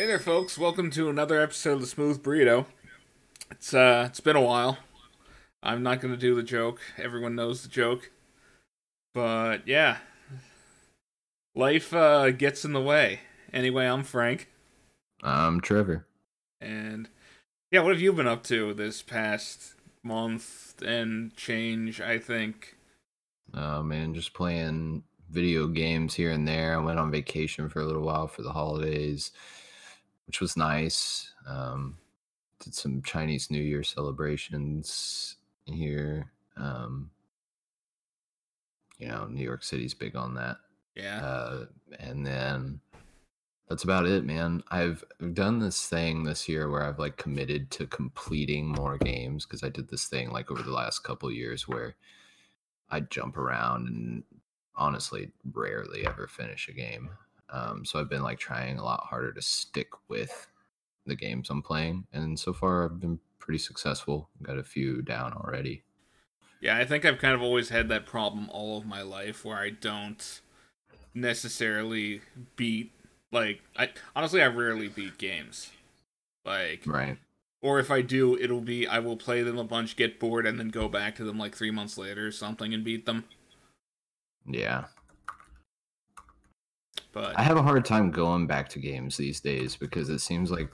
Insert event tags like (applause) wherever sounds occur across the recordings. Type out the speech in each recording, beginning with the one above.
Hey there, folks. Welcome to another episode of the Smooth Burrito. It's uh, it's been a while. I'm not gonna do the joke. Everyone knows the joke. But yeah, life uh, gets in the way. Anyway, I'm Frank, I'm Trevor. and yeah, what have you been up to this past month and change? I think. Oh man, just playing video games here and there. I went on vacation for a little while for the holidays, which was nice. Um, did some Chinese New Year celebrations here. Um, you know, New York City's big on that. Yeah. Uh, and then that's about it, man. I've done this thing this year where I've like committed to completing more games because I did this thing like over the last couple years where I jump around and honestly rarely ever finish a game. Um, so I've been like trying a lot harder to stick with the games I'm playing, and so far I've been pretty successful. Got a few down already. Yeah, I think I've kind of always had that problem all of my life where I don't necessarily beat like I honestly I rarely beat games. Like Right. or if I do, it'll be I will play them a bunch, get bored, and then go back to them like three months later or something and beat them. Yeah. But I have a hard time going back to games these days because it seems like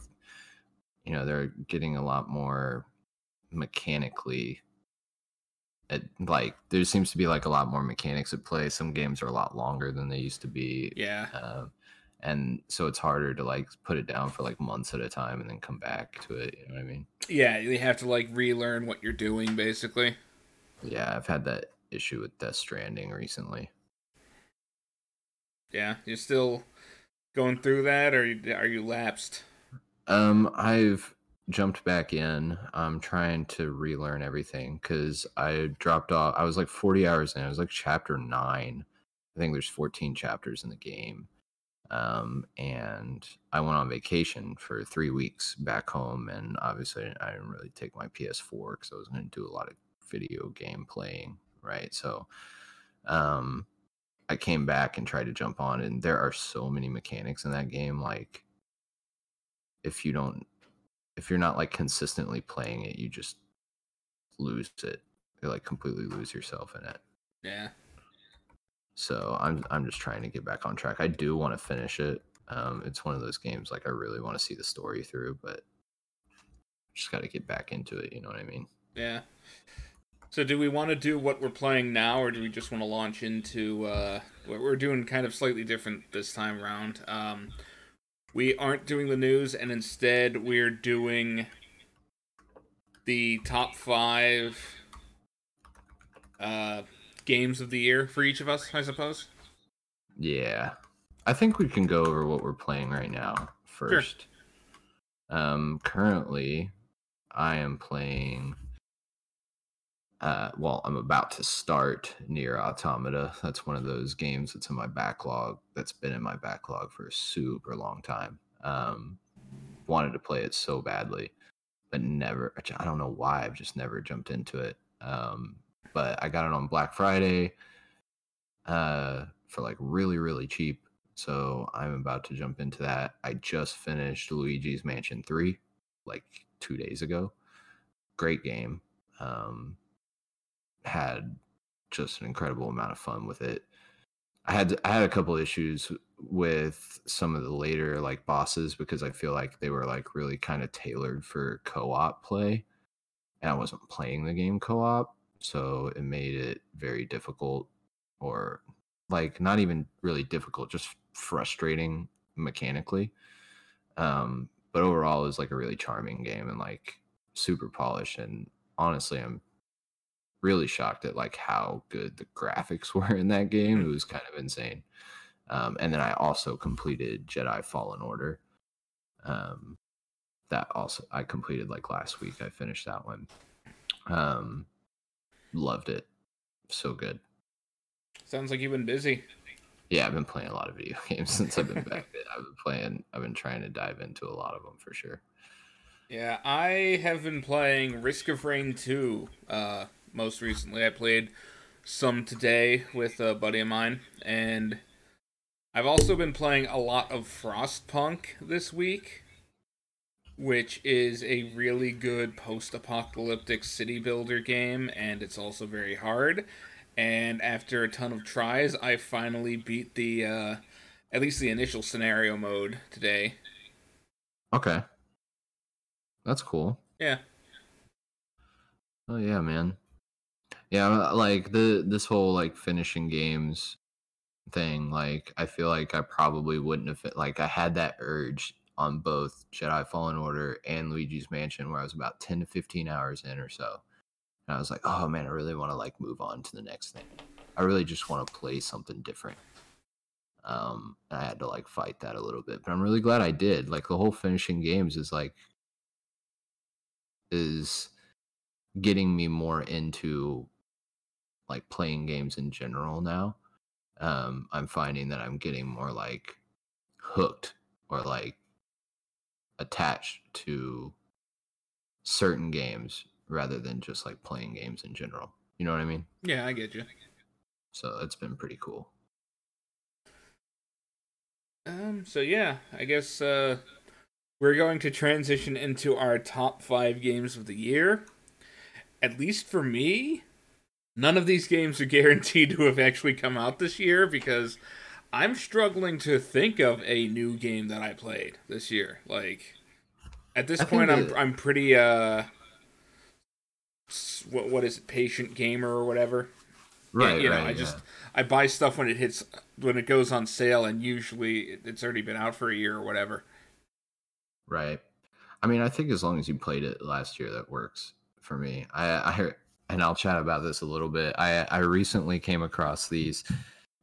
you know they're getting a lot more mechanically at, like there seems to be like a lot more mechanics at play. Some games are a lot longer than they used to be yeah, um, and so it's harder to like put it down for like months at a time and then come back to it you know what i mean? Yeah, you have to like relearn what you're doing basically. yeah i've had that issue with death stranding recently Yeah, you're still going through that, or are you lapsed? Um, I've jumped back in. I'm trying to relearn everything because I dropped off. I was like 40 hours in. I was like chapter nine. I think there's 14 chapters in the game. Um, and I went on vacation for three weeks back home, and obviously I didn't really take my PS4 because I was going to do a lot of video game playing, right? So, um, I came back and tried to jump on, and there are so many mechanics in that game. Like, if you don't, if you're not like consistently playing it, you just lose it. You like completely lose yourself in it. Yeah, So I'm I'm just trying to get back on track. I do want to finish it. Um, it's one of those games like I really want to see the story through, but just got to get back into it. You know what I mean? yeah. So do we want to do what we're playing now, or do we just want to launch into uh, what we're doing? Kind of slightly different this time around. Um, we aren't doing the news, and instead we're doing the top five uh, games of the year for each of us. I suppose. Yeah. I think we can go over what we're playing right now first. Um currently I am playing uh well, I'm about to start NieR Automata. That's one of those games that's in my backlog that's been in my backlog for a super long time. Um wanted to play it so badly, but never I don't know why I've just never jumped into it. Um but I got it on Black Friday uh for like really really cheap so i'm about to jump into that i just finished luigi's mansion 3 like two days ago great game um had just an incredible amount of fun with it i had i had a couple issues with some of the later like bosses because i feel like they were like really kind of tailored for co-op play and i wasn't playing the game co-op so it made it very difficult or like not even really difficult, just frustrating mechanically. Um, but overall, it was like a really charming game and like super polished. And honestly, I'm really shocked at like how good the graphics (laughs) were in that game. It was kind of insane. Um, and then I also completed Jedi Fallen Order. Um, that also I completed like last week. I finished that one. Um, loved it. So good. Sounds like you've been busy. Yeah, I've been playing a lot of video (laughs) games since I've been back. I've been playing. I've been trying to dive into a lot of them for sure. Yeah, I have been playing Risk of Rain 2 uh, most recently. I played some today with a buddy of mine, and I've also been playing a lot of Frostpunk this week, which is a really good post-apocalyptic city builder game, and it's also very hard. And after a ton of tries, I finally beat the uh, at least the initial scenario mode today. Okay. That's cool. Yeah. Oh yeah, man. Yeah, like the this whole like finishing games thing, like I feel like I probably wouldn't have like I had that urge on both Jedi Fallen Order and Luigi's Mansion where I was about 10 to 15 hours in or so. And I was like, "Oh man, I really want to like move on to the next thing. I really just want to play something different." Um, I had to like fight that a little bit, but I'm really glad I did. Like the whole finishing games is like is getting me more into like playing games in general now. Um, I'm finding that I'm getting more like hooked or like attached to certain games rather than just like playing games in general. You know what I mean? Yeah, I get you. So it's been pretty cool. Um, so yeah, I guess uh we're going to transition into our top five games of the year. At least for me, none of these games are (laughs) guaranteed to have actually come out this year because I'm struggling to think of a new game that I played this year. Like at this I point, I'm I'm pretty uh, what what is it, patient gamer or whatever. Right. you know, right, I just I buy stuff when it hits when it goes on sale, and usually it's already been out for a year or whatever. Right. I mean, I think as long as you played it last year, that works for me. I I heard, and I'll chat about this a little bit. I I recently came across these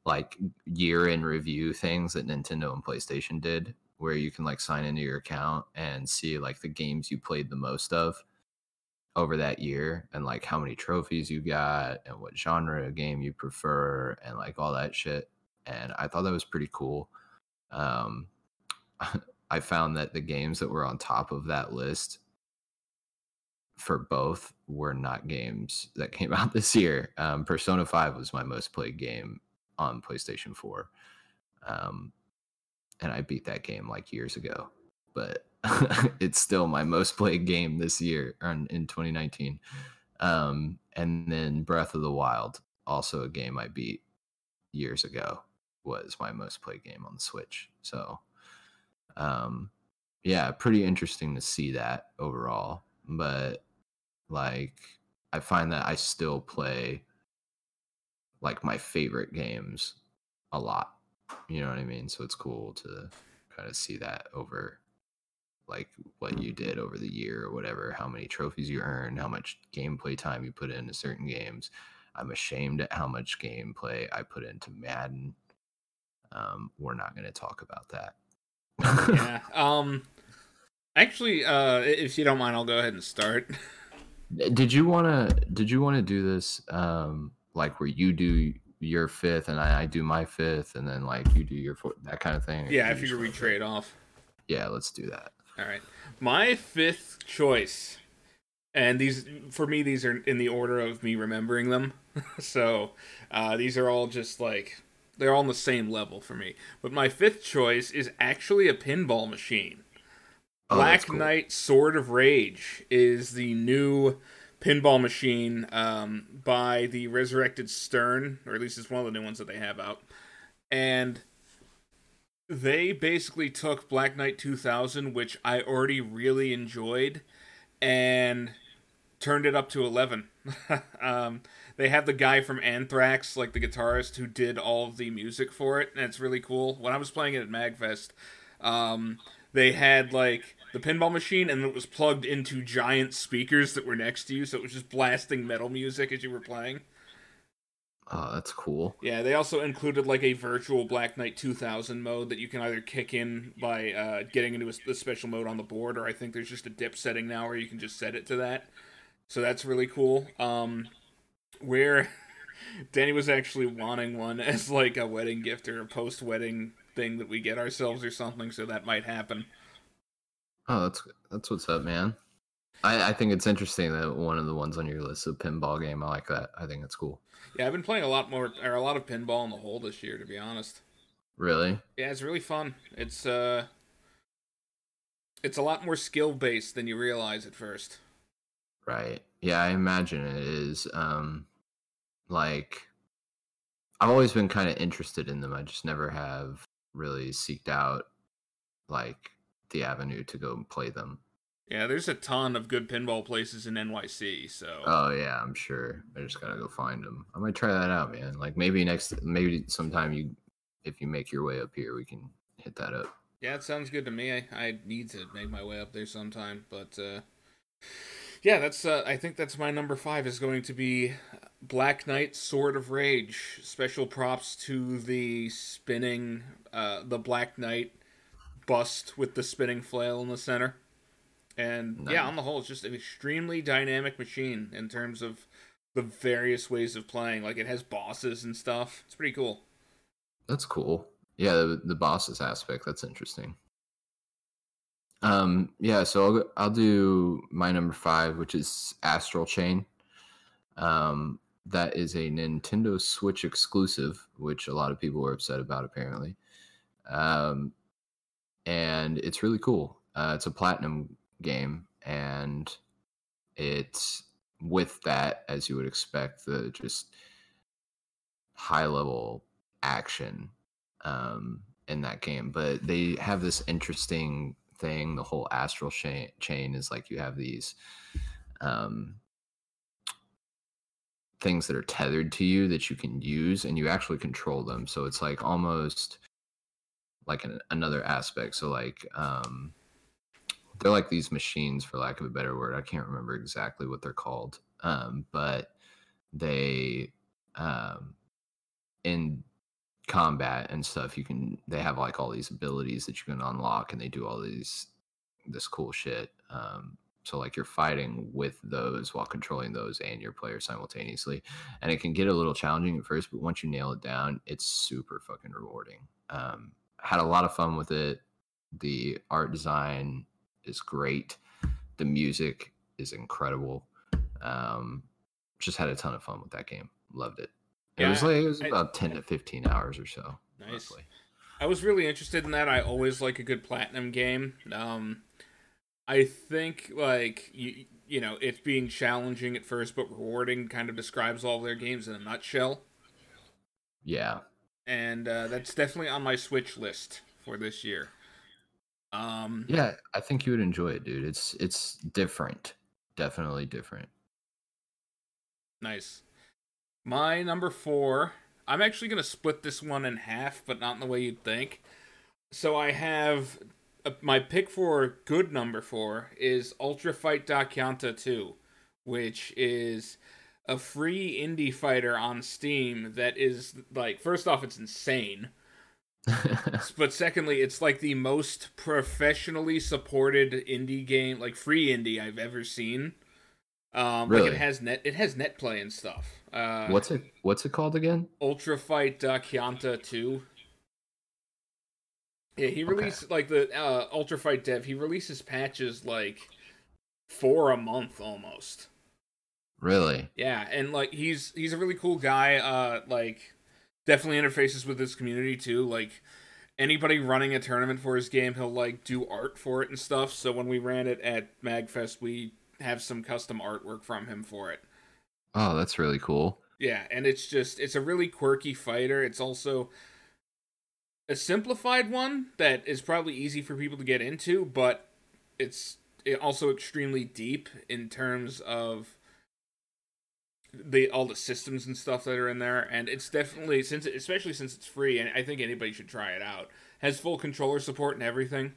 like year in review things that Nintendo and PlayStation did, where you can like sign into your account and see like the games you played the most of over that year and like how many trophies you got and what genre of game you prefer and like all that shit. And I thought that was pretty cool. Um, (laughs) I found that the games that were on top of that list for both were not games that came (laughs) out this year. Um, Persona 5 was my most played game on PlayStation 4. Um, and I beat that game like years ago, but (laughs) it's still my most played game this year in, in 2019. Um, and then Breath of the Wild, also a game I beat years ago, was my most played game on the Switch. So um yeah pretty interesting to see that overall but like i find that i still play like my favorite games a lot you know what i mean so it's cool to kind of see that over like what you did over the year or whatever how many trophies you earned how much gameplay time you put into certain games i'm ashamed at how much gameplay i put into madden um, we're not going to talk about that yeah. Um. Actually, uh, if you don't mind, I'll go ahead and start. (laughs) Did you want to? Did you want to do this? Um, like where you do your fifth and I, I do my fifth, and then like you do your fourth, that kind of thing. Yeah, I figure we trade off. Yeah, let's do that. All right, my fifth choice, and these for me these are in the order of me remembering them. (laughs) so uh, these are all just like they're all on the same level for me. But my fifth choice is actually a pinball machine. Oh, Black cool. Knight Sword of Rage is the new pinball machine um, by the Resurrected Stern, or at least it's one of the new ones that they have out. And they basically took Black Knight 2000, which I already really enjoyed, and turned it up to 11. (laughs) um, they have the guy from Anthrax, like the guitarist who did all of the music for it, and it's really cool. When I was playing it at Magfest, um, they had like the pinball machine, and it was plugged into giant speakers that were next to you, so it was just blasting metal music as you were playing. Oh, that's cool. Yeah, they also included like a virtual Black Knight 2000 mode that you can either kick in by uh, getting into a, a, special mode on the board, or I think there's just a dip setting now where you can just set it to that. So that's really cool. Um, where (laughs) Danny was actually wanting one (laughs) as like a wedding gift or a post wedding thing that we get ourselves or something, so that might happen. Oh, that's that's what's up, man. I, I think it's interesting that one of the ones on your list is a pinball game. I like that. I think that's cool. Yeah, I've been playing a lot more or a lot of pinball in the hole this year, to be honest. Really? Yeah, it's really fun. It's uh it's a lot more skill based than you realize at first. Right. Yeah, I imagine it is. Um like I've always been kind of interested in them. I just never have really seeked out like the avenue to go and play them. Yeah, there's a ton of good pinball places in NYC. So. Oh yeah, I'm sure. I just gotta go find them. I might try that out, man. Like maybe next, maybe sometime you, if you make your way up here, we can hit that up. Yeah, it sounds good to me. I, I need to make my way up there sometime, but uh, yeah, that's. Uh, I think that's my number five is going to be Black Knight Sword of Rage. Special props to the spinning, uh, the Black Knight bust with the spinning flail in the center. And nice. yeah, on the whole, it's just an extremely dynamic machine in terms of the various ways of playing. Like it has bosses and stuff. It's pretty cool. That's cool. Yeah, the, the bosses aspect. That's interesting. Um, yeah, so I'll I'll do my number five, which is Astral Chain. Um, that is a Nintendo Switch exclusive, which a lot of people were upset about apparently. Um, and it's really cool. Uh, it's a platinum game, and it's with that, as you would expect, the just high level action um, in that game. But they have this interesting thing. The whole astral chain, chain is like you have these um, things that are tethered to you that you can use, and you actually control them. So it's like almost like an, another aspect. So like um, they're like these machines for lack of a better word i can't remember exactly what they're called um, but they um, in combat and stuff you can they have like all these abilities that you can unlock and they do all these this cool shit um, so like you're fighting with those while controlling those and your player simultaneously and it can get a little challenging at first but once you nail it down it's super fucking rewarding um, had a lot of fun with it the art design is great. The music is incredible. Um, just had a ton of fun with that game. Loved it. It was like it was about I, ten to fifteen hours or so. Nice. Roughly. I was really interested in that. I always like a good platinum game. Um, I think like you you know it's being challenging at first but rewarding kind of describes all their games in a nutshell. Yeah. And uh, that's definitely on my Switch list for this year. Um, yeah, I think you would enjoy it, dude. It's it's different, definitely different. Nice. My number four. I'm actually gonna split this one in half, but not in the way you'd think. So I have uh, my pick for good number four is Ultra Fight Da Kyanta 2, which is a free indie fighter on Steam that is like first off it's insane. (laughs) but secondly, it's like the most professionally supported indie game, like free indie I've ever seen. Um, really? like it has net, it has net play and stuff. Uh, what's it? What's it called again? Ultra Fight uh, Kyanta Two. Yeah, he released okay. like the uh, Ultra Fight dev. He releases patches like for a month almost. Really? Yeah, and like he's he's a really cool guy. Uh, like definitely interfaces with his community too. Like anybody running a tournament for his game, he'll like do art for it and stuff. So when we ran it at Magfest, we have some custom artwork from him for it. Oh, that's really cool. Yeah, and it's just it's a really quirky fighter. It's also a simplified one that is probably easy for people to get into, but it's also extremely deep in terms of the all the systems and stuff that are in there, and it's definitely since especially since it's free, and I think anybody should try it out. Has full controller support and everything.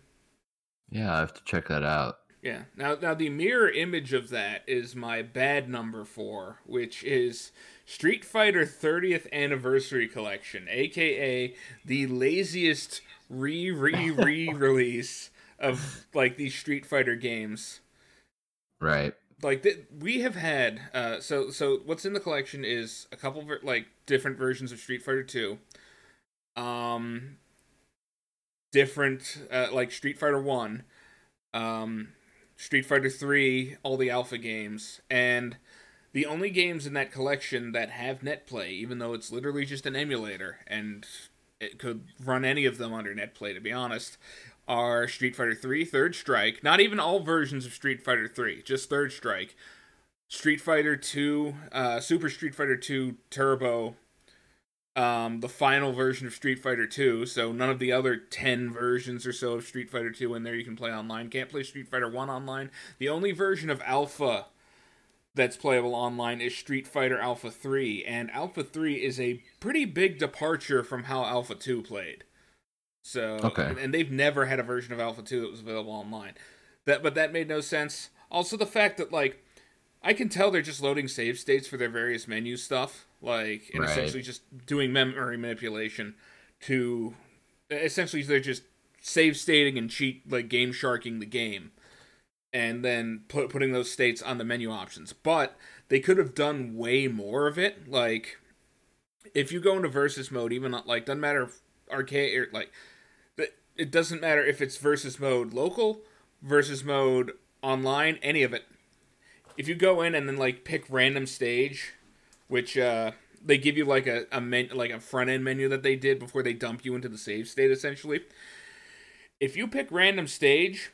Yeah, I have to check that out. Yeah. Now, now the mirror image of that is my bad number four, which is Street Fighter 30th Anniversary Collection, aka the laziest re re re release of like these Street Fighter games. Right like th- we have had uh so so what's in the collection is a couple of like different versions of Street Fighter 2 um different uh, like Street Fighter 1 um Street Fighter 3 all the alpha games and the only games in that collection that have netplay, even though it's literally just an emulator and it could run any of them under netplay to be honest are street fighter 3 third strike not even all versions of street fighter 3 just third strike street fighter 2 uh, super street fighter 2 turbo um, the final version of Street Fighter 2, so none of the other 10 versions or so of Street Fighter 2 in there you can play online. Can't play Street Fighter 1 online. The only version of Alpha that's playable online is Street Fighter Alpha 3, and Alpha 3 is a pretty big departure from how Alpha 2 played. So, okay. and they've never had a version of Alpha 2 that was available online. That but that made no sense. Also the fact that like I can tell they're just loading save states for their various menu stuff, like and right. essentially just doing memory manipulation to essentially they're just save stating and cheat like game sharking the game and then put, putting those states on the menu options. But they could have done way more of it. Like, if you go into versus mode, even like doesn't matter if arcade or like it doesn't matter if it's versus mode local, versus mode online, any of it. If you go in and then like pick random stage, which uh they give you like a, a men, like a front end menu that they did before they dump you into the save state essentially. If you pick random stage,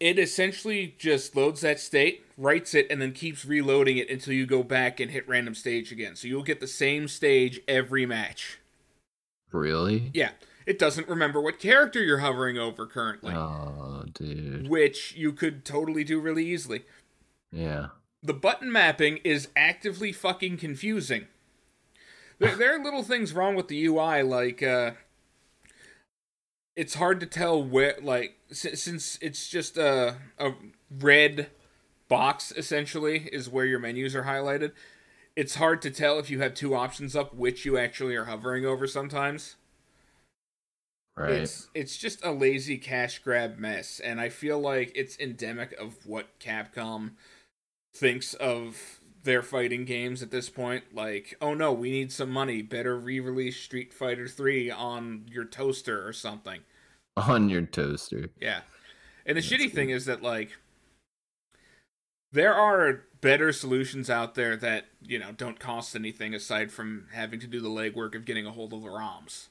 it essentially just loads that state, writes it, and then keeps reloading it until you go back and hit random stage again. So you'll get the same stage every match. Really? Yeah. It doesn't remember what character you're hovering over currently. Oh, dude. Which you could totally do really easily. Yeah. The button mapping is actively fucking confusing. There, there are little things wrong with the UI, like, uh, it's hard to tell where like since it's just a a red box essentially is where your menus are highlighted. It's hard to tell if you have two options up which you actually are hovering over sometimes. Right. It's it's just a lazy cash grab mess and I feel like it's endemic of what Capcom thinks of their fighting games at this point. Like, oh no, we need some money. Better re-release Street Fighter Three on your toaster or something. On your toaster. Yeah, and the That's shitty thing is that like there are better solutions out there that you know don't cost anything aside from having to do the legwork of getting a hold of the ROMs.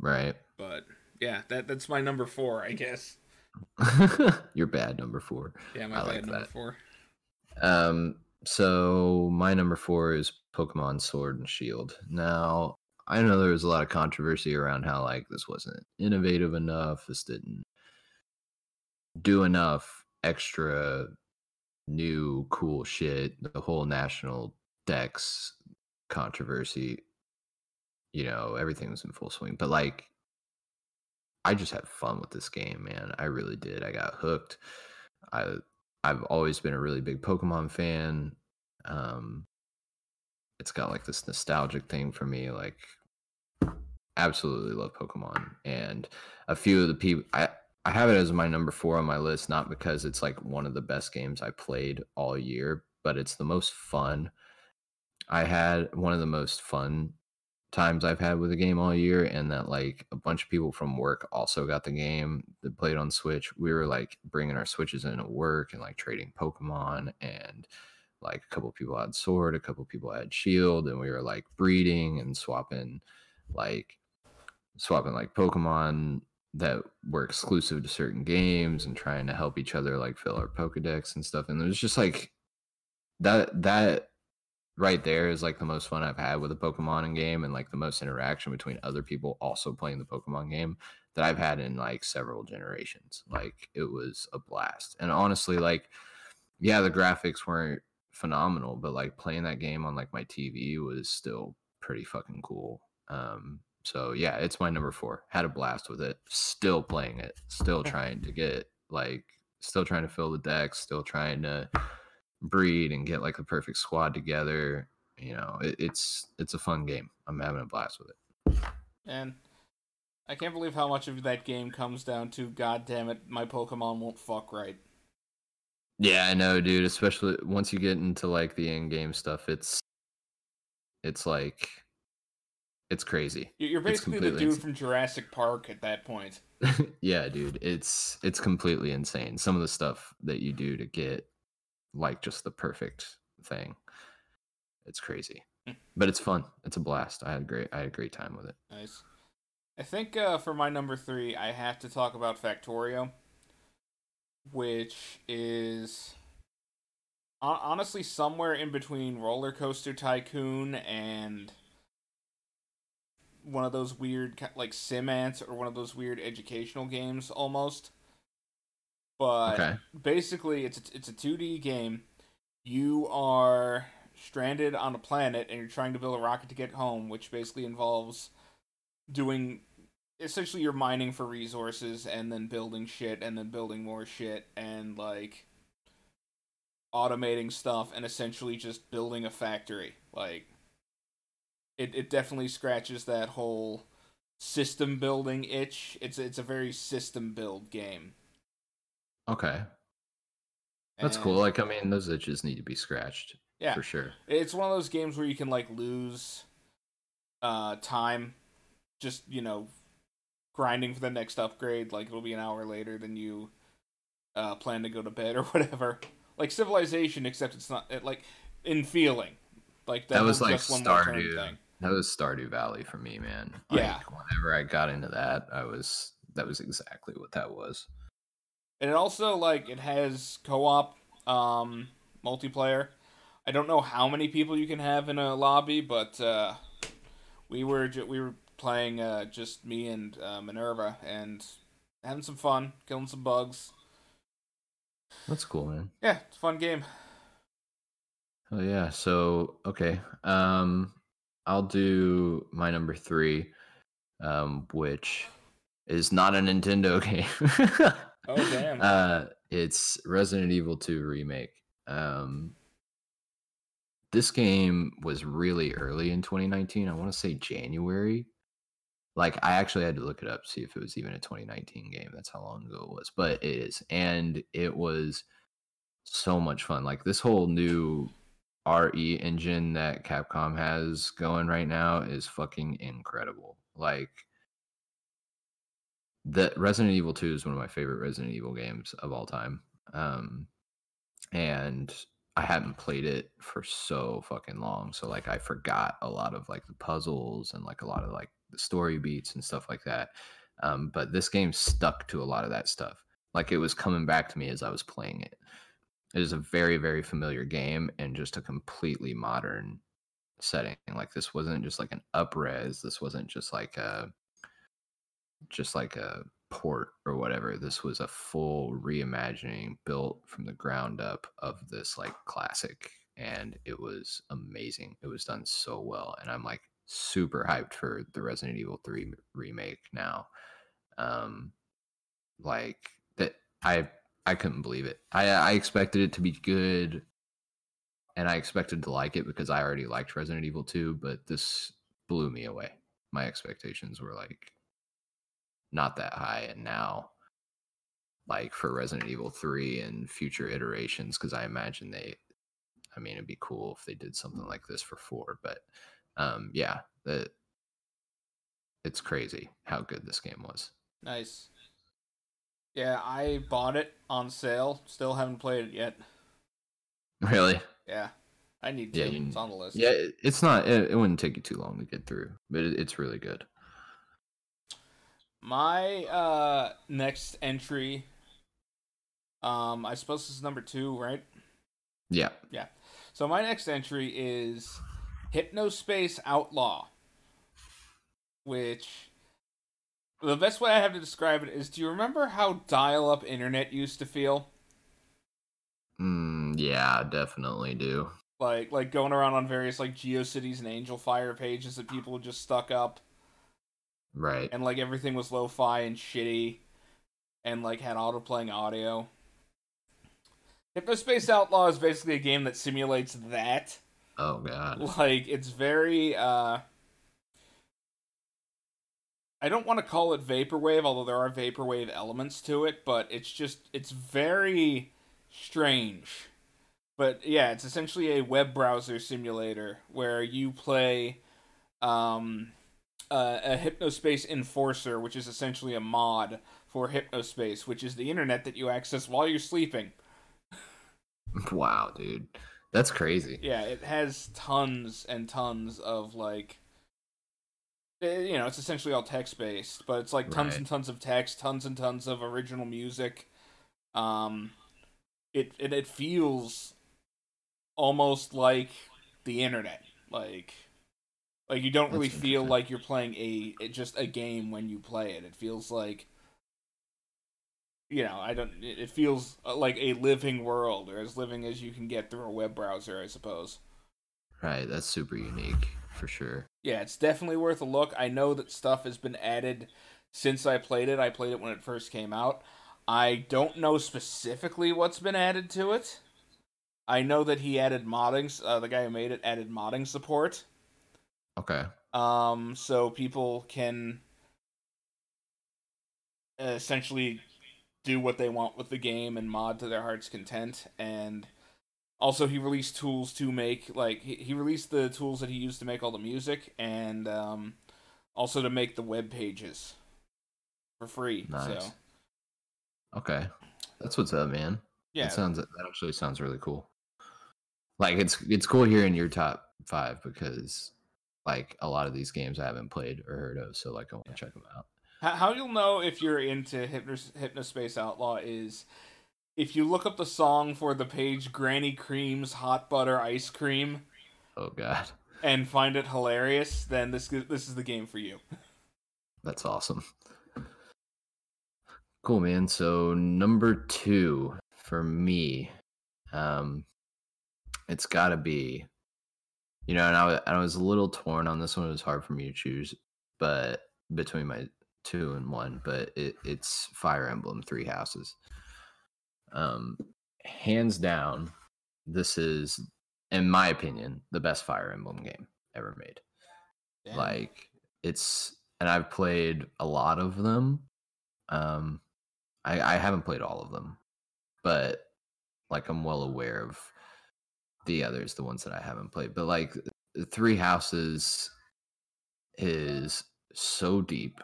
Right. But yeah, that that's my number four, I guess. (laughs) Your bad number four. Yeah, my I bad like number that. four. Um, so my number four is Pokemon Sword and Shield. Now, I know there was a lot of controversy around how like this wasn't innovative enough, this didn't do enough extra new cool shit. The whole national Dex controversy, you know, everything was in full swing. But like I just had fun with this game, man. I really did. I got hooked. I I've always been a really big Pokemon fan. Um, it's got like this nostalgic thing for me. Like, absolutely love Pokemon, and a few of the people I I have it as my number four on my list, not because it's like one of the best games I played all year, but it's the most fun. I had one of the most fun times I've had with the game all year, and that like a bunch of people from work also got the game that played on Switch. We were like bringing our Switches into work and like trading Pokemon, and like a couple people had Sword, a couple people had Shield, and we were like breeding and swapping like swapping like Pokemon that were exclusive to certain games and trying to help each other like fill our Pokedex and stuff. And it was just like that that right there is like the most fun I've had with a Pokemon game and like the most interaction between other people also playing the Pokemon game that I've had in like several generations. Like it was a blast. And honestly, like, yeah, the graphics weren't phenomenal, but like playing that game on like my TV was still pretty fucking cool. Um, so yeah, it's my number four. Had a blast with it. Still playing it. Still trying to get like still trying to fill the deck, still trying to breed and get like the perfect squad together. You know, it, it's it's a fun game. I'm having a blast with it. And I can't believe how much of that game comes down to God damn it, my Pokemon won't fuck right. Yeah, I know, dude. Especially once you get into like the in-game stuff, it's it's like it's crazy. You're basically the dude insane. from Jurassic Park at that point. (laughs) yeah, dude. It's it's completely insane. Some of the stuff that you do to get like just the perfect thing. It's crazy. but it's fun. It's a blast. I had a great I had a great time with it. Nice. I think uh, for my number three, I have to talk about Factorio, which is honestly somewhere in between Roller Coaster Tycoon and one of those weird like sim ants or one of those weird educational games almost. But okay. basically, it's a, it's a two D game. You are stranded on a planet and you're trying to build a rocket to get home, which basically involves doing essentially you're mining for resources and then building shit and then building more shit and like automating stuff and essentially just building a factory. Like it it definitely scratches that whole system building itch. It's it's a very system build game. Okay. That's and, cool. Like I mean those itches need to be scratched. Yeah. For sure. It's one of those games where you can like lose uh time just, you know, grinding for the next upgrade, like it'll be an hour later than you uh plan to go to bed (laughs) or whatever. Like Civilization except it's not it, like in feeling. Like that, that was like Stardew. Thing. That was Stardew Valley for me, man. Like, yeah. Whenever I got into that, I was that was exactly what that was. And it also like it has co-op um multiplayer. I don't know how many people you can have in a lobby, but uh we were ju- we were playing uh just me and uh, Minerva and having some fun, killing some bugs. That's cool, man. Yeah, it's a fun game. Oh yeah. So okay. Um I'll do my number three, um, which is not a Nintendo (laughs) game. Oh damn! Uh, it's Resident Evil 2 remake. Um, this game was really early in 2019. I want to say January. Like I actually had to look it up to see if it was even a 2019 game. That's how long ago it was, but it is, and it was so much fun. Like this whole new RE engine that Capcom has going right now is fucking incredible. Like the Resident Evil 2 is one of my favorite Resident Evil games of all time. Um and I hadn't played it for so fucking long. So like I forgot a lot of like the puzzles and like a lot of like the story beats and stuff like that. Um, but this game stuck to a lot of that stuff. Like it was coming back to me as I was playing it. It is a very, very familiar game and just a completely modern setting. Like this wasn't just like an upres. This wasn't just like a just like a port or whatever. This was a full reimagining built from the ground up of this like classic and it was amazing. It was done so well and I'm like super hyped for the Resident Evil 3 remake now. Um like that I I couldn't believe it. I I expected it to be good, and I expected to like it because I already liked Resident Evil 2, but this blew me away. My expectations were like not that high, and now like for Resident Evil 3 and future iterations, because I imagine they I mean it'd be cool if they did something like this for four, but um yeah, the it's crazy how good this game was. Nice. Yeah, I bought it on sale. Still haven't played it yet. Really? Yeah, I need to. Yeah, you, it's on the list. Yeah, it's not. It, it, wouldn't take you too long to get through, but it, it's really good. My uh next entry. Um, I suppose this is number two, right? Yeah. Yeah. So my next entry is Hypnospace Outlaw, which the best way I have to describe it is do you remember how dial up internet used to feel? Mm, yeah, definitely do. Like like going around on various like GeoCities and Angel Fire pages that people just stuck up. Right. And like everything was lo fi and shitty and like had auto playing audio. Hypnospace Outlaw is basically a game that simulates that. Oh god. Like it's very uh I don't want to call it vaporwave, although there are vaporwave elements to it, but it's just it's very strange. But yeah, it's essentially a web browser simulator where you play um, uh, a Hypnospace Enforcer, which is essentially a mod for Hypnospace, which is the internet that you access while you're sleeping. Wow, dude. That's crazy. Yeah, it has tons and tons of like eh, you know, it's essentially all text based, but it's like tons Right. and tons of text, tons and tons of original music. Um it it, it feels almost like the internet. Like like you don't really feel like you're playing a it- just a game when you play it. It feels like you know, I don't it it feels uh, like a living world or as living as you can get through a web browser, I suppose. Right. That's super unique for sure. Yeah, it's definitely worth a look. I know that stuff has been added since I played it. I played it when it first came out. I don't know specifically what's been added to it. I know that he added modding. Uh, the guy who made it added modding support, Okay. um, so people can essentially do what they want with the game and mod to their heart's content. And also, he released tools to make like he, he released the tools that he used to make all the music and um, also to make the web pages for free. Nice. So Okay. That's what's up, man. yeah, That sounds that actually sounds really cool. Like it's it's cool hearing your top five because like a lot of these games I haven't played or heard of, so like I want to check them out. How, how you'll know if you're into Hypnos- Hypnospace Outlaw is if you look up the song for the page Granny Cream's Hot Butter Ice Cream Oh god. and find it hilarious, then this this is the game for you. That's awesome. Cool, man. So number two for me, um, it's got to be, you know, and I, I was a little torn on this one. It was hard for me to choose, but between my two and one, but it, it's Fire Emblem Three Houses. Um, hands down, this is, in my opinion, the best Fire Emblem game ever made Damn. like it's and i've played a lot of them um i i haven't played all of them but like i'm well aware of the others the ones that i haven't played but like three houses is so deep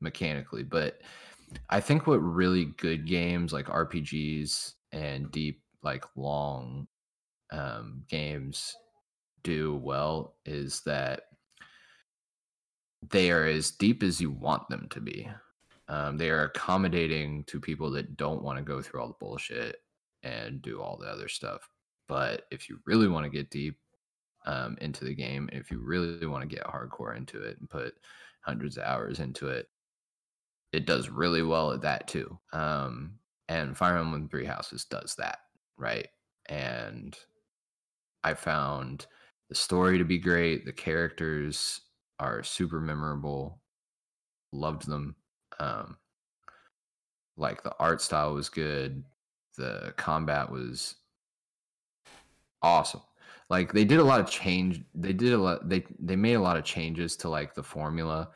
mechanically but i think what really good games like rpgs and deep like long um games do well is that they are as deep as you want them to be. Um, they are accommodating to people that don't want to go through all the bullshit and do all the other stuff. But if you really want to get deep um, into the game, if you really want to get hardcore into it and put hundreds of hours into it, it does really well at that too. Um, and Fire Emblem Three Houses does that, right? And I found the story to be great. The characters are super memorable. Loved them. Um, like the art style was good. The combat was awesome. Like they did a lot of change. They did a lot. They they made a lot of changes to like the formula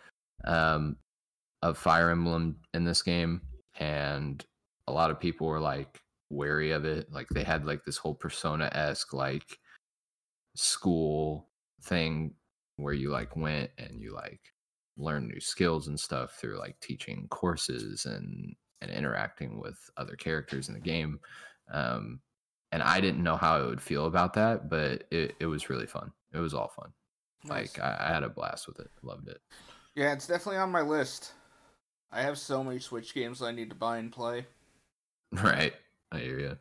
um, of Fire Emblem in this game, and a lot of people were like wary of it. Like they had like this whole Persona esque like school thing where you like went and you like learn new skills and stuff through like teaching courses and and interacting with other characters in the game um and i didn't know how i would feel about that but it, it was really fun it was all fun Nice. like I, I had a blast with it loved it yeah, it's definitely on my list. I have so many Switch games I need to buy and play. (laughs) right i hear you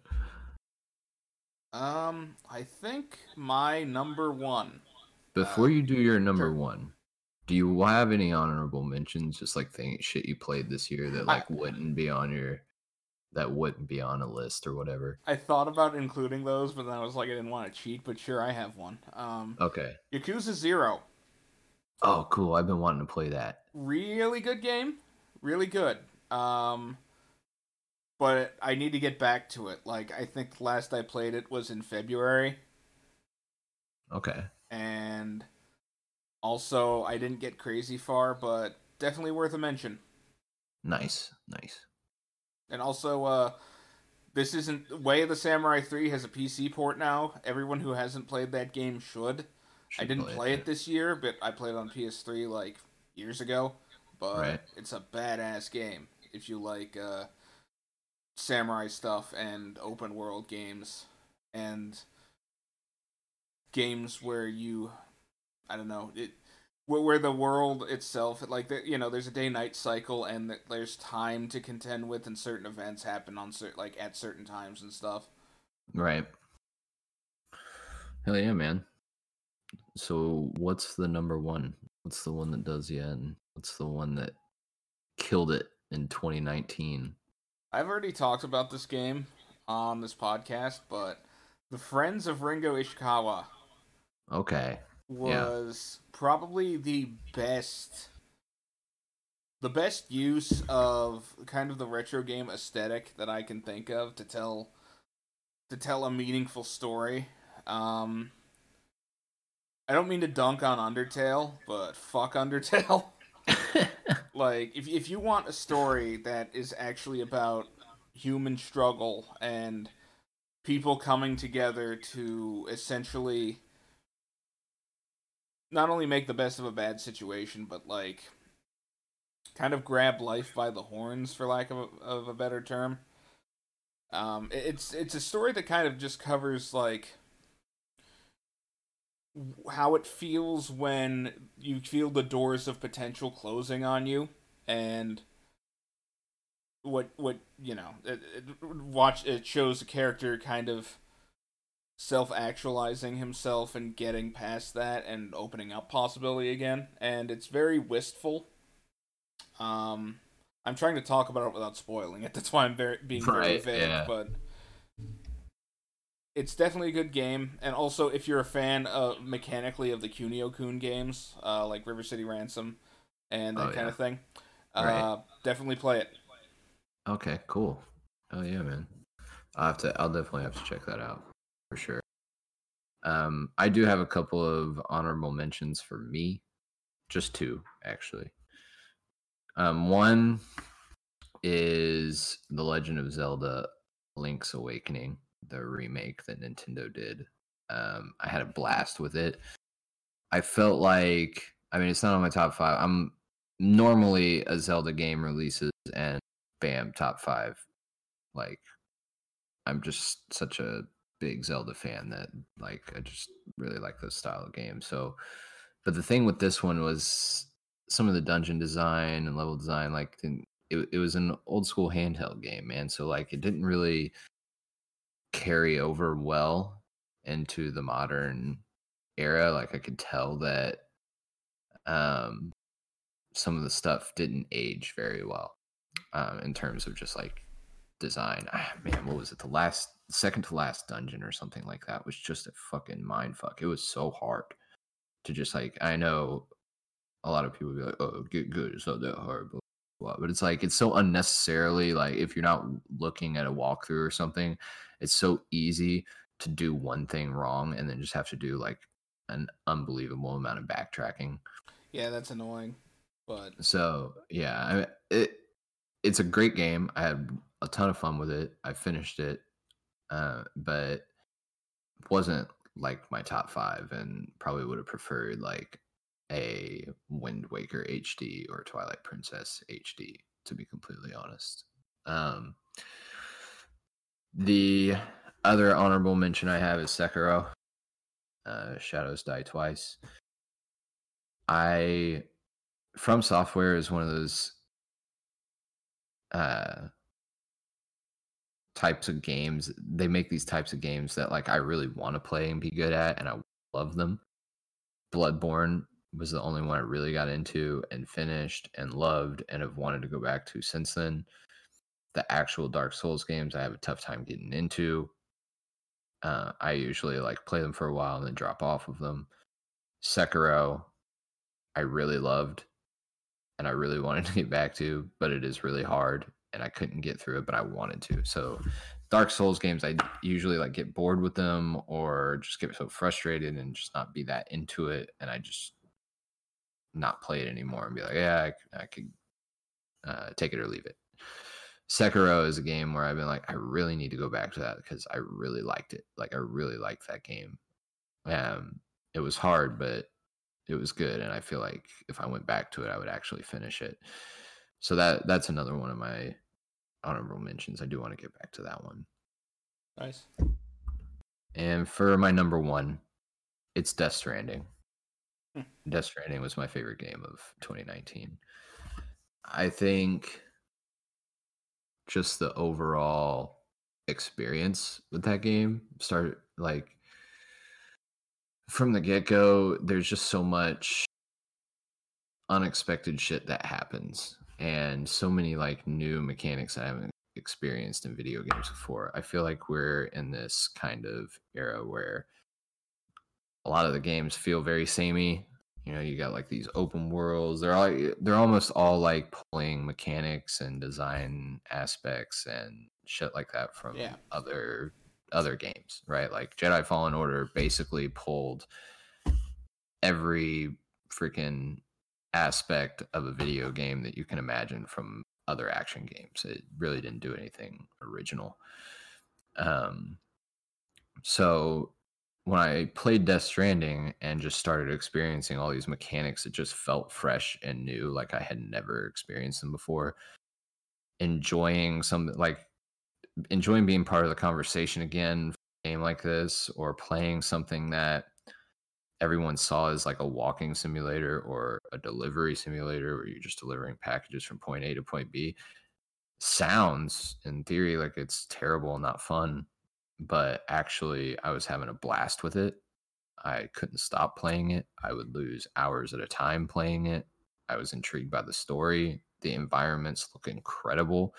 Um, I think my number one. before you do your number sure. one do you have any honorable mentions just like thing shit you played this year that I- like wouldn't be on your that wouldn't be on a list or whatever I thought about including those, but then I was like, I didn't want to cheat. But sure, I have one. Um, okay Yakuza Zero, oh cool i've been wanting to play that really good game, really good. Um, but I need to get back to it. Like, I think last I played it was in February, okay and also I didn't get crazy far, but definitely worth a mention. Nice, nice. And also, uh, this isn't Way of the Samurai 3 has a PC port now. Everyone who hasn't played that game should. I didn't play it this year, but I played it on PS3 like years ago. But Right. it's a badass game if you like uh, samurai stuff and open world games. And games where you, I don't know, it where, where the world itself, like the, you know, there's a day night cycle and there's time to contend with, and certain events happen on certain like at certain times and stuff. Right. Hell yeah, man. So what's the number one? What's the one that does the end? What's the one that killed it in 2019? I've already talked about this game on this podcast, but the Friends of Ringo Ishikawa. Okay. Was yeah. probably the best the best use of kind of the retro game aesthetic that I can think of to tell to tell a meaningful story. Um I don't mean to dunk on Undertale, but fuck Undertale. (laughs) like if if you want a story that is actually about human struggle and people coming together to essentially not only make the best of a bad situation, but like kind of grab life by the horns, for lack of a, of a better term. Um, it's it's a story that kind of just covers like how it feels when you feel the doors of potential closing on you, and what what you know it, it, watch it shows a character kind of self actualizing himself and getting past that and opening up possibility again and it's very wistful um i'm trying to talk about it without spoiling it (laughs) that's why i'm very being right, very vague yeah. but it's definitely a good game and also if you're a fan of mechanically of the kunio kun games uh like river city ransom and that oh, kind yeah. of thing uh right. definitely play it Okay, cool. Oh yeah, man. I'll have to. I'll definitely have to check that out for sure. Um, I do have a couple of honorable mentions for me, just two actually. Um, one is The Legend of Zelda: Link's Awakening, the remake that Nintendo did. Um, I had a blast with it. I felt like, I mean, it's not on my top five. I'm normally a Zelda game releases and bam, top five. Like, I'm just such a big Zelda fan that like I just really like this style of game. So, but the thing with this one was some of the dungeon design and level design, like it, it was an old school handheld game, man. So like it didn't really carry over well into the modern era. Like I could tell that um some of the stuff didn't age very well um, in terms of just like design. Ah, man, what was it? The last, second to last dungeon or something like that was just a fucking mind fuck. It was so hard to just like. I know a lot of people be like, "Oh, get good. It's not that hard," blah, but it's like it's so unnecessarily like if you're not looking at a walkthrough or something, it's so easy to do one thing wrong and then just have to do like an unbelievable amount of backtracking. Yeah, that's annoying. But so yeah, I mean, it it's a great game. I had a ton of fun with it. I finished it, uh, but wasn't like my top five, and probably would have preferred like a Wind Waker HD or Twilight Princess HD. To be completely honest, um, the other honorable mention I have is Sekiro. Uh, Shadows Die Twice. I from software is one of those uh types of games they make these types of games that like i really want to play and be good at and i love them. Bloodborne was the only one i really got into and finished and loved and have wanted to go back to since then. The actual dark souls games i have a tough time getting into. Uh, i usually like play them for a while and then drop off of them. Sekiro i really loved and I really (laughs) wanted to get back to, but it is really hard and I couldn't get through it, but I wanted to. So Dark Souls games, I usually like get bored with them or just get so frustrated and just not be that into it. And I just not play it anymore and be like, yeah, I, I could uh, take it or leave it. Sekiro is a game where I've been like, I really need to go back to that because I really liked it. Like, I really liked that game. Um, it was hard, but it was good and i feel like if i went back to it i would actually finish it so that that's another one of my honorable mentions i do want to get back to that one nice and for my number one it's Death Stranding. Hmm. Death Stranding was my favorite game of 2019. I think just the overall experience with that game started like from the get-go there's just so much unexpected shit that happens and so many like new mechanics I haven't experienced in video games before. I feel like we're in this kind of era where a lot of the games feel very samey. You know, you got like these open worlds. They're all they're almost all like pulling mechanics and design aspects and shit like that from Yeah. other other games, right? Like Jedi Fallen Order basically pulled every freaking aspect of a video game that you can imagine from other action games. It really didn't do anything original. Um, so when I played Death Stranding and just started experiencing all these mechanics, it just felt fresh and new, like I had never experienced them before. Enjoying some like enjoying being part of the conversation again, game like this, or playing something that everyone saw as like a walking simulator or a delivery simulator where you're just delivering packages from point A to point B sounds in theory like it's terrible and not fun but actually I was having a blast with it. I couldn't stop playing it. I would lose hours at a time playing it. I was intrigued by the story. The environments look incredible.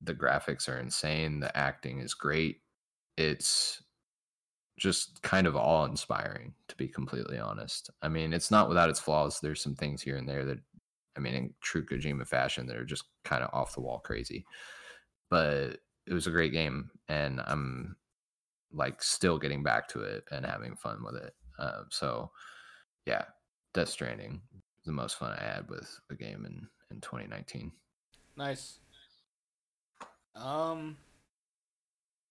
The graphics are insane. The acting is great. It's just kind of awe inspiring, to be completely honest. I mean, it's not without its flaws. There's some things here and there that, I mean, in true Kojima fashion, that are just kind of off the wall crazy. But it was a great game, and I'm like still getting back to it and having fun with it. Um, so, yeah, Death Stranding, the most fun I had with a game in in 2019. Nice. Um.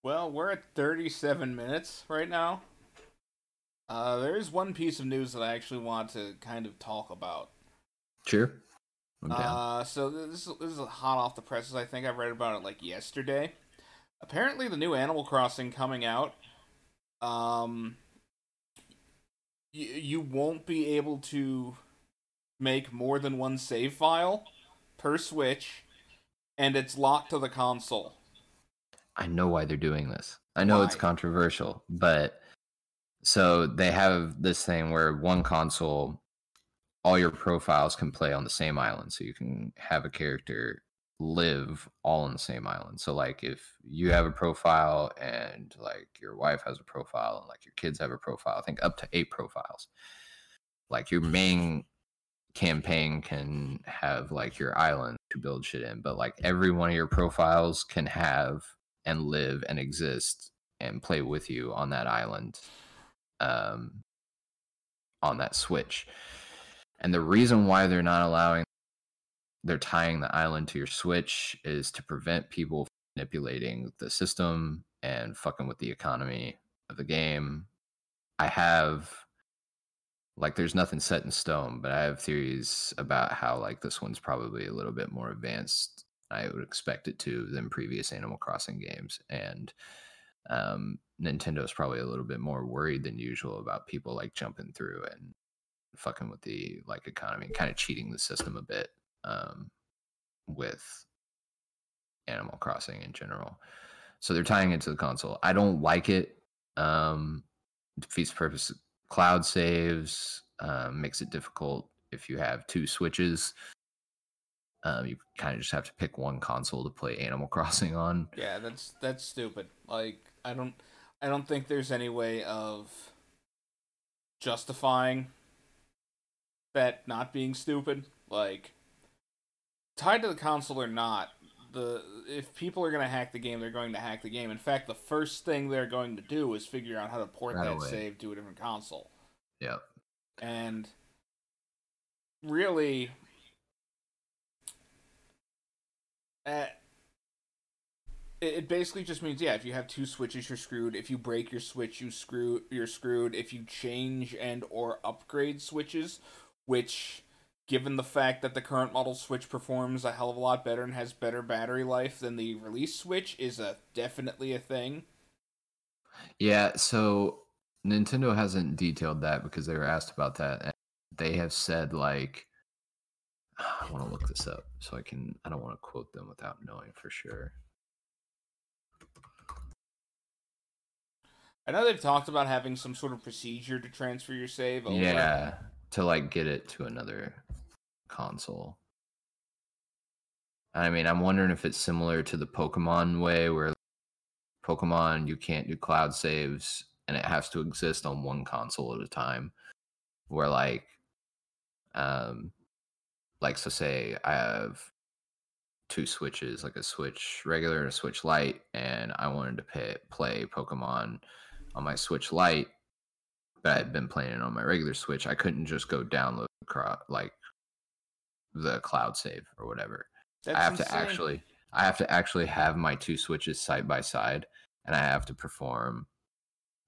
Well, we're at 37 minutes right now. Uh, there is one piece of news that I actually want to kind of talk about. Sure, Uh, so this this is hot off the presses. I think I read about it like yesterday. Apparently, the new Animal Crossing coming out. Um, you you won't be able to make more than one save file per Switch, and it's locked to the console. I know why they're doing this. I know it's controversial, but so they have this thing where one console, all your profiles can play on the same island. So you can have a character live all on the same island. So like if you have a profile and like your wife has a profile and like your kids have a profile, I think up to eight profiles. Like your main campaign can have like your island to build shit in, but like every one of your profiles can have and live and exist and play with you on that island um on that switch. And the reason why they're not allowing they're tying the island to your switch is to prevent people from manipulating the system and fucking with the economy of the game. I have like there's nothing set in stone but i have theories about how like this one's probably a little bit more advanced i would expect it to than previous animal crossing games and um nintendo's probably a little bit more worried than usual about people like jumping through and fucking with the like economy and kind of cheating the system a bit um with animal crossing in general. So they're tying it to the console. I don't like it um defeats purpose cloud saves um, makes it difficult if you have two switches um, you kind of just have to pick one console to play animal (laughs) crossing on Yeah, that's that's stupid. Like I don't I don't think there's any way of justifying that not being stupid. Like tied to the console or not, the if people are going to hack the game, they're going to hack the game. In fact, the first thing they're going to do is figure out how to port Right that away. save to a different console. yep And really uh, it, it basically just means yeah if you have two switches you're screwed if you break your switch you screw you're screwed if you change and or upgrade switches which given the fact that the current model switch performs a hell of a lot better and has better battery life than the release switch is a definitely a thing Yeah, so Nintendo hasn't detailed that because they were asked about that. And they have said like (sighs) I want to look this up so I can I don't want to quote them without knowing for sure. I know they've talked about having some sort of procedure to transfer your save over. Yeah, to like get it to another console. I mean, I'm wondering if it's similar to the Pokemon way where Pokemon you can't do cloud saves and it has to exist on one console at a time. Where like um like so say I have two switches, like a Switch regular and a Switch Lite, and I wanted to pay, play Pokemon on my Switch Lite, but I had been playing it on my regular Switch. I couldn't just go download like the cloud save or whatever. That's I have insane. to actually I have to actually have my two switches side by side and I have to perform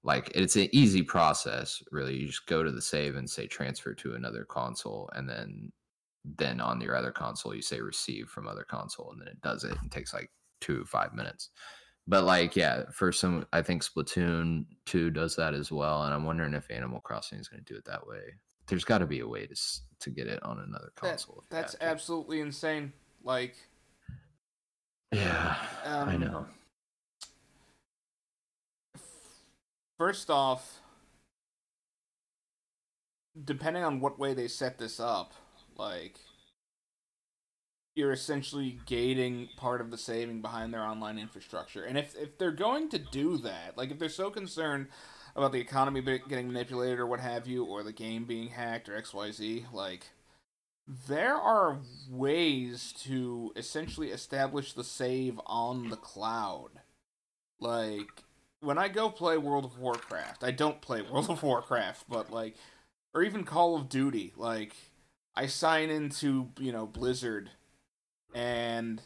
like it's an easy process really. You just go to the save and say transfer to another console and then then on your other console you say receive from other console and then it does it and takes like two five minutes. But like yeah for some i think splatoon 2 does that as well and i'm wondering if animal crossing is going to do it that way. There's got to be a way to to get it on another console that, that's absolutely insane like yeah um, i know. first off depending on what way they set this up like you're essentially gating part of the saving behind their online infrastructure. And if if they're going to do that, like if they're so concerned about the economy getting manipulated or what have you, or the game being hacked or XYZ, like there are ways to essentially establish the save on the cloud. Like when I go play World of Warcraft, I don't play (laughs) World of Warcraft, but like or even Call of Duty, like I sign into, you know, Blizzard and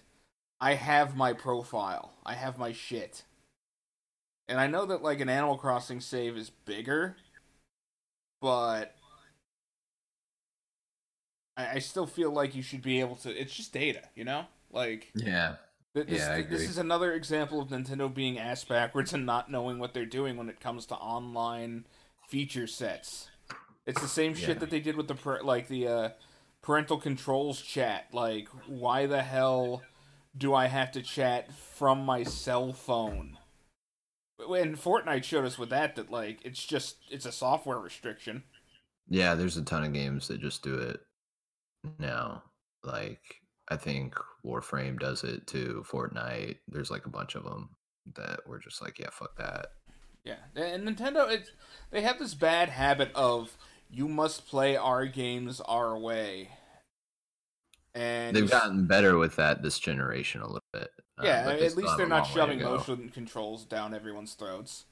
I have my profile. I have my shit. And I know that like an Animal Crossing save is bigger, but I, I still feel like you should be able to it's just data, you know? Like Yeah. This, yeah, this is another example of Nintendo being ass backwards and not knowing what they're doing when it comes to online feature sets. It's the same shit yeah. that they did with the like the uh, parental controls chat. Like, why the hell do I have to chat from my cell phone? And Fortnite showed us with that that like it's just it's a software restriction. Yeah, there's a ton of games that just do it now. Like I think Warframe does it too. Fortnite. There's like a bunch of them that were just like, yeah, fuck that. Yeah, and Nintendo, it's they have this bad habit of you must play our games our way. And they've gotten better with that this generation a little bit. Uh, yeah, at least they're not shoving motion controls down everyone's throats.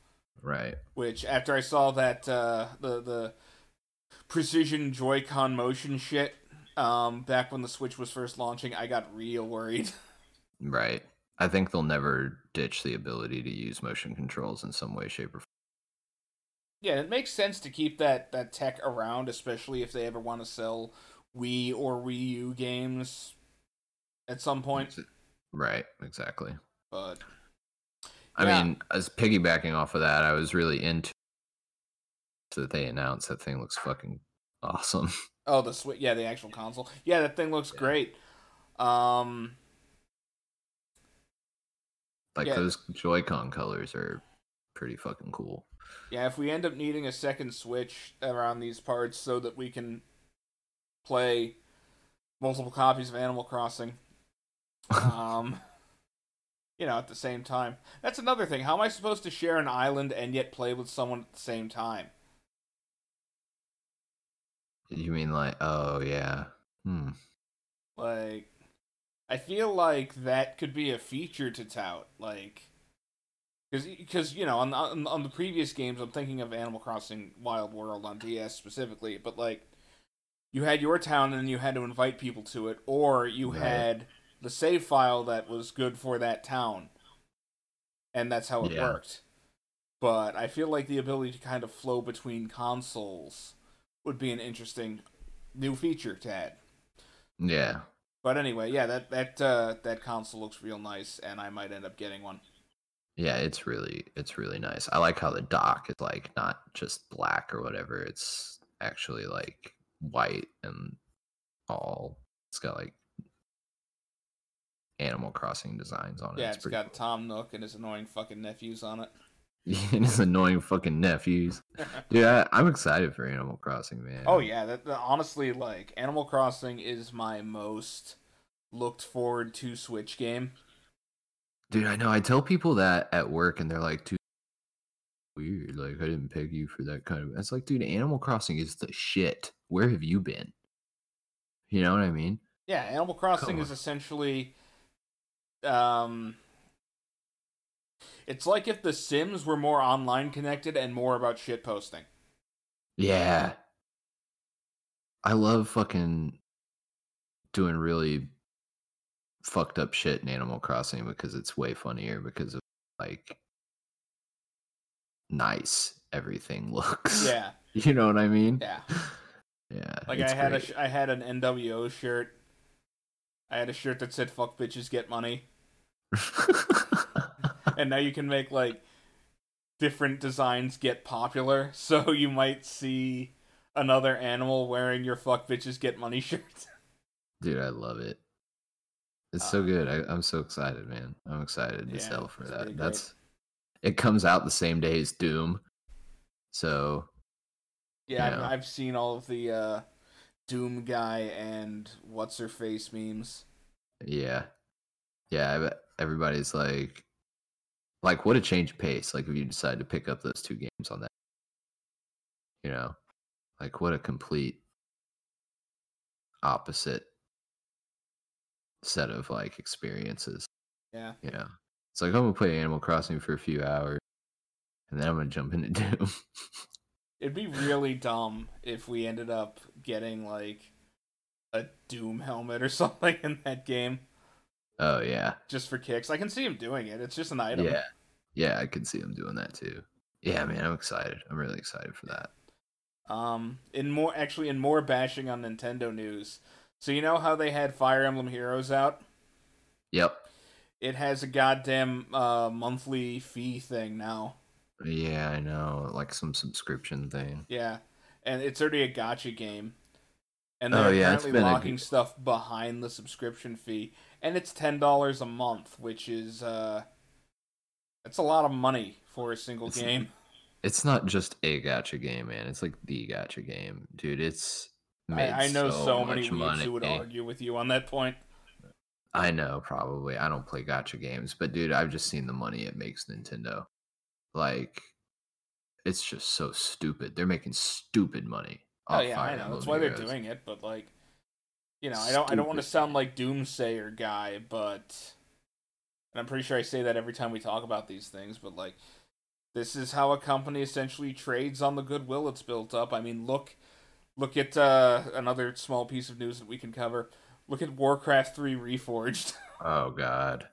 Right. Which after I saw that uh, the the precision Joy-Con motion shit um, back when the Switch was first launching, I got real worried. (laughs) Right. I think they'll never ditch the ability to use motion controls in some way, shape, or form. Yeah, it makes sense to keep that that tech around, especially if they ever want to sell Wii or Wii U games at some point. Right, exactly. But I yeah. mean, as piggybacking off of that, I was really into so that they announced that thing looks fucking awesome. (laughs) Oh, the Switch, yeah, the actual console. Yeah, that thing looks yeah. great. Um like yeah. those Joy-Con colors are pretty fucking cool. Yeah, if we end up needing a second Switch around these parts so that we can play multiple copies of Animal Crossing, (laughs) um, you know, at the same time, that's another thing. How am I supposed to share an island and yet play with someone at the same time? You mean like, oh yeah, hmm. Like, I feel like that could be a feature to tout. Like, because you know on, on on the previous games, I'm thinking of Animal Crossing Wild World on DS specifically, but like you had your town and you had to invite people to it, or you right. had the save file that was good for that town, and that's how it yeah. worked. But I feel like the ability to kind of flow between consoles would be an interesting new feature to add. Yeah. But anyway, yeah, that that uh, that console looks real nice, and I might end up getting one. Yeah, it's really it's really nice. I like how the dock is like not just black or whatever. It's actually like white and all. It's got like Animal Crossing designs on it. Yeah, it's, it's got cool. Tom Nook and his annoying fucking nephews on it. (laughs) and his annoying fucking nephews. (laughs) Dude, I, am excited for Animal Crossing, man. Oh yeah, that, that, honestly, like Animal Crossing is my most looked forward to Switch game. Dude, I know. I tell people that at work, and they're like, "Dude, weird. Like, I didn't peg you for that kind of." It's like, dude, Animal Crossing is the shit. Where have you been? You know what I mean? Yeah, Animal Crossing is essentially, um, it's like if The Sims were more online connected and more about shit posting. Yeah. I love fucking doing really fucked up shit in Animal Crossing because it's way funnier because of like nice everything (laughs) looks. Yeah. (laughs) You know what I mean? Yeah. (laughs) Yeah. Like I had great. a I had an NWO shirt. I had a shirt that said "fuck bitches get money," and now you can make like different designs get popular. So you might see another animal wearing your "fuck bitches get money" shirt. Dude, I love it. It's uh, so good. I, am so excited, man. I'm excited to yeah, sell for that. That's it comes out the same day as Doom. So Yeah, I've, I've, seen all of the uh Doom guy and what's her face memes. Yeah. Yeah, I everybody's like like what a change of pace, like if you decide to pick up those two games on that. You know? Like what a complete opposite set of like experiences. Yeah. Yeah. It's like I'm gonna play Animal Crossing for a few hours, and then I'm gonna jump into (laughs) Doom. It'd be really dumb if we ended up getting like a Doom helmet or (laughs) something in that game. Oh yeah. Just for kicks. I can see him doing it. It's just an item. Yeah. Yeah, I can see him doing that too. Yeah, man, I'm excited. I'm really excited for that. Um, in more actually in more bashing on Nintendo news, so you know how they had Fire Emblem Heroes out? Yep. It has a goddamn uh, monthly fee thing now. Yeah, I know, like some subscription thing. Yeah, and it's already a gotcha game, and they're oh, yeah, apparently locking stuff behind the subscription fee, and it's ten dollars a month, which is uh, that's a lot of money for a single it's, game. It's not just a gotcha game, man. It's like the gotcha game, dude. It's I, I, know so, so many weebs who would argue with you on that point. I know, probably. I don't play gacha games, but dude, I've just seen the money it makes Nintendo. Like, it's just so stupid. They're making stupid money. Oh yeah, I know. That's why they're doing it. But like, you know, stupid. I don't. I don't want to sound like doomsayer guy, but and I'm pretty sure I say that every time we talk about these things. But like, this is how a company essentially trades on the goodwill it's built up. I mean, look Look at uh, another small piece of news that we can cover. Look at Warcraft 3 Reforged. (laughs) oh god.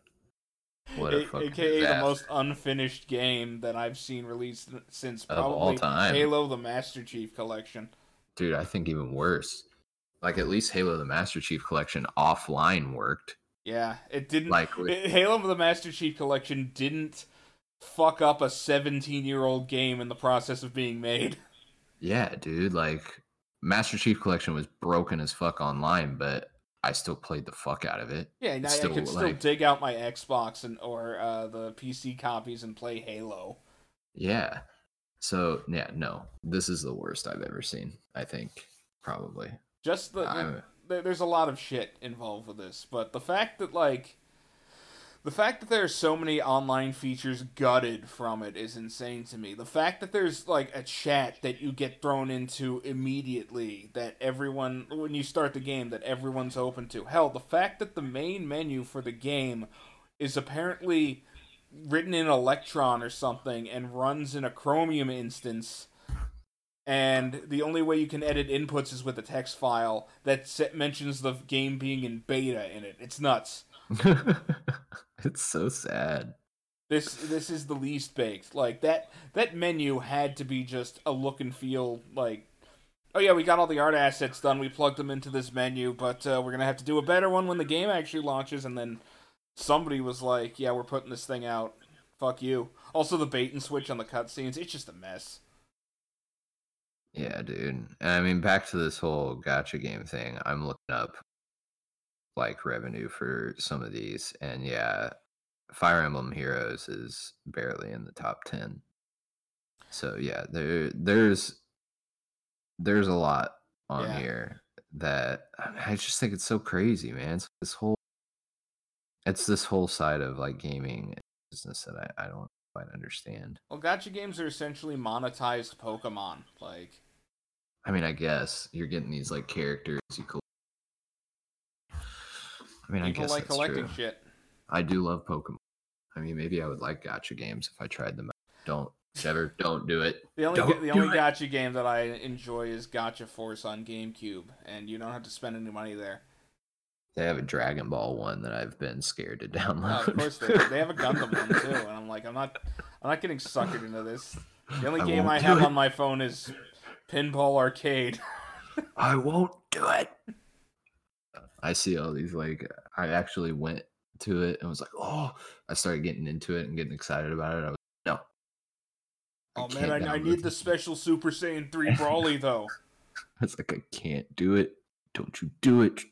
What a, a AKA disaster. the most unfinished game that I've seen released since probably Halo the Master Chief Collection. Dude, I think even worse. Like at least Halo the Master Chief Collection offline worked. Yeah, it didn't like it, Halo the Master Chief Collection didn't fuck up a 17 year old game in the process of being made. (laughs) Yeah, dude, like Master Chief Collection was broken as fuck online, but I still played the fuck out of it. Yeah, now still, I can like, still dig out my Xbox and or uh, the PC copies and play Halo. Yeah. So yeah, no, this is the worst I've ever seen. I think probably. Just the, the there's a lot of shit involved with this, but the fact that like the fact that there are so many online features gutted from it is insane to me. The fact that there's like a chat that you get thrown into immediately that everyone when you start the game that everyone's open to. Hell, the fact that the main menu for the game is apparently written in Electron or something and runs in a Chromium instance and the only way you can edit inputs is with a text file that mentions the game being in beta in it. It's nuts. (laughs) (laughs) It's so sad. This this is the least baked. Like that that menu had to be just a look and feel like oh yeah, we got all the art assets done. We plugged them into this menu, but uh, we're gonna have to do a better one when the game actually launches. And then somebody was like, "Yeah, we're putting this thing out fuck you. Also, the bait and switch on the cutscenes, it's just a mess. Yeah, dude. And I mean, back to this whole gotcha game thing. I'm looking up like revenue for some of these, and yeah, Fire Emblem Heroes is barely in the top ten. So yeah, there there's there's a lot on Yeah. here that I just think it's so crazy, man. It's this whole it's this whole side of like gaming business that I, I don't quite understand. Well, gotcha games are essentially monetized Pokemon. Like, I mean, I guess you're getting these like characters you collect. I mean, I guess like that's collecting true. shit. I do love Pokemon. I mean, maybe I would like gotcha games if I tried them out. Don't, Trevor, don't do it. The only Don't the only it. gotcha game that I enjoy is Gotcha Force on GameCube, and you don't have to spend any money there. They have a Dragon Ball one that I've been scared to Oh, download. of course they. They have a Gundam one too, and I'm like, I'm not, I'm not getting suckered into this. The only I game I have it. on my phone is Pinball Arcade. (laughs) I won't do it. I see all these like I actually went to it and was like, oh, I started getting into it and getting excited about it. I was no. I Oh man, I, I need the special Super Saiyan 3 Broly (laughs) though. It's like I can't do it. Don't you do it.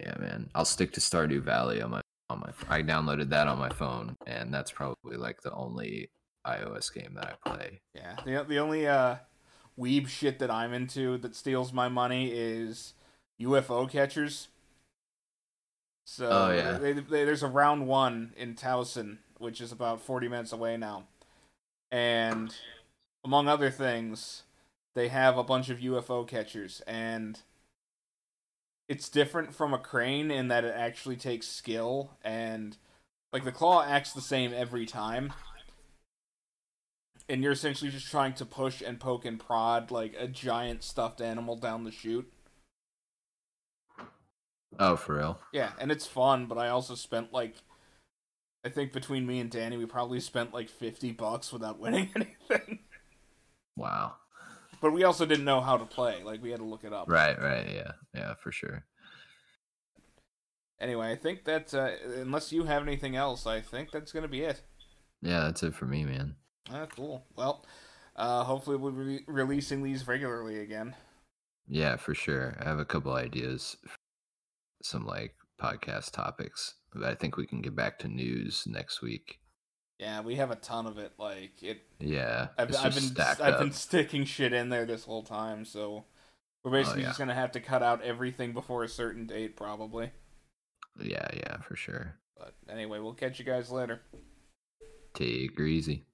Yeah, man. I'll stick to Stardew Valley on my on my I downloaded that on my phone and that's probably like the only iOS game that I play. Yeah, the the only uh weeb shit that I'm into that steals my money is UFO catchers. So Oh, yeah. they, they, there's a round one in Towson, which is about 40 minutes away now, and among other things, they have a bunch of UFO catchers, and it's different from a crane in that it actually takes skill and like the claw acts the same every time and you're essentially just trying to push and poke and prod like a giant stuffed animal down the chute. Oh, for real? Yeah, and it's fun, but I also spent like I think between me and Danny we probably spent like 50 bucks without (laughs) winning anything. Wow. But we also didn't know how to play. Like we had to look it up. Right, right, yeah. Yeah, for sure. Anyway, I think that uh, unless you have anything else, I think that's going to be it. Yeah, that's it for me, man. Ah, cool. Well, uh, hopefully we'll be releasing these regularly again. Yeah, for sure. I have a couple ideas, for some like podcast topics, but I think we can get back to news next week. Yeah, we have a ton of it. Like it, Yeah, I've, I've been I've up. been sticking shit in there this whole time, so we're oh, basically Oh, yeah. just gonna have to cut out everything before a certain date, probably. Yeah, yeah, for sure. But anyway, we'll catch you guys later. Take her easy.